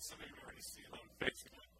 Thank you.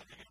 I think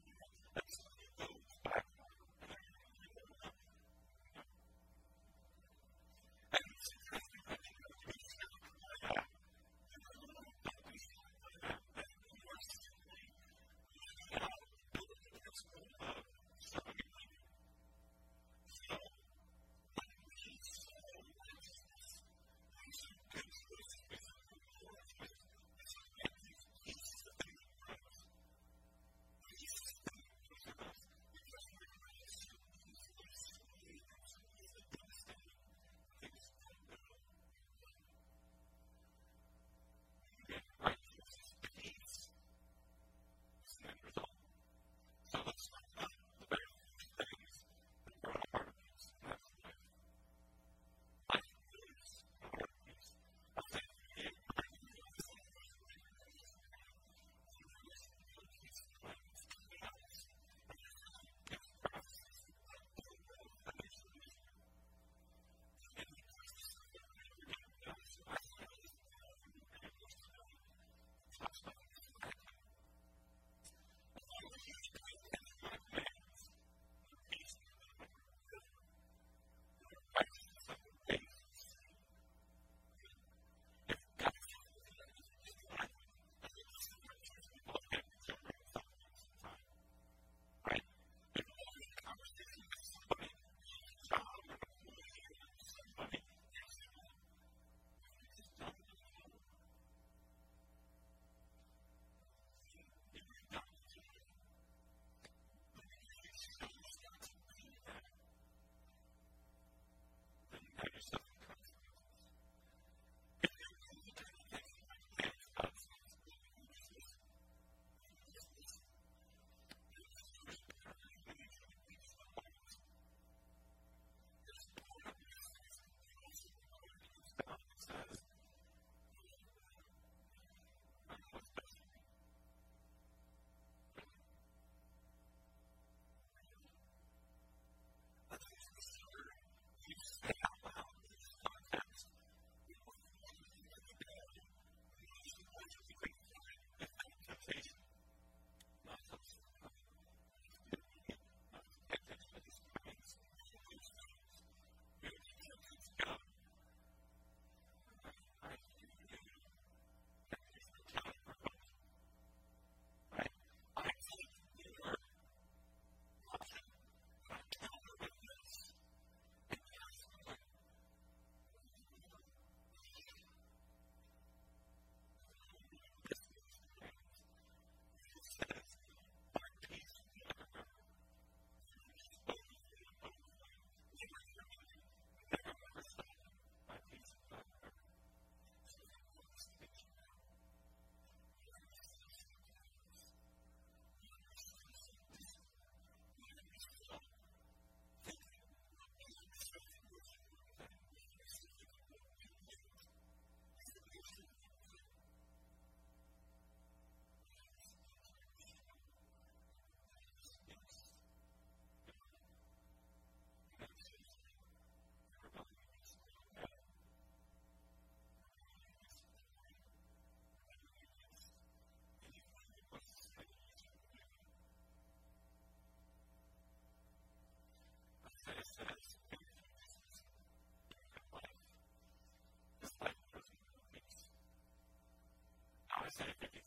sanitizing.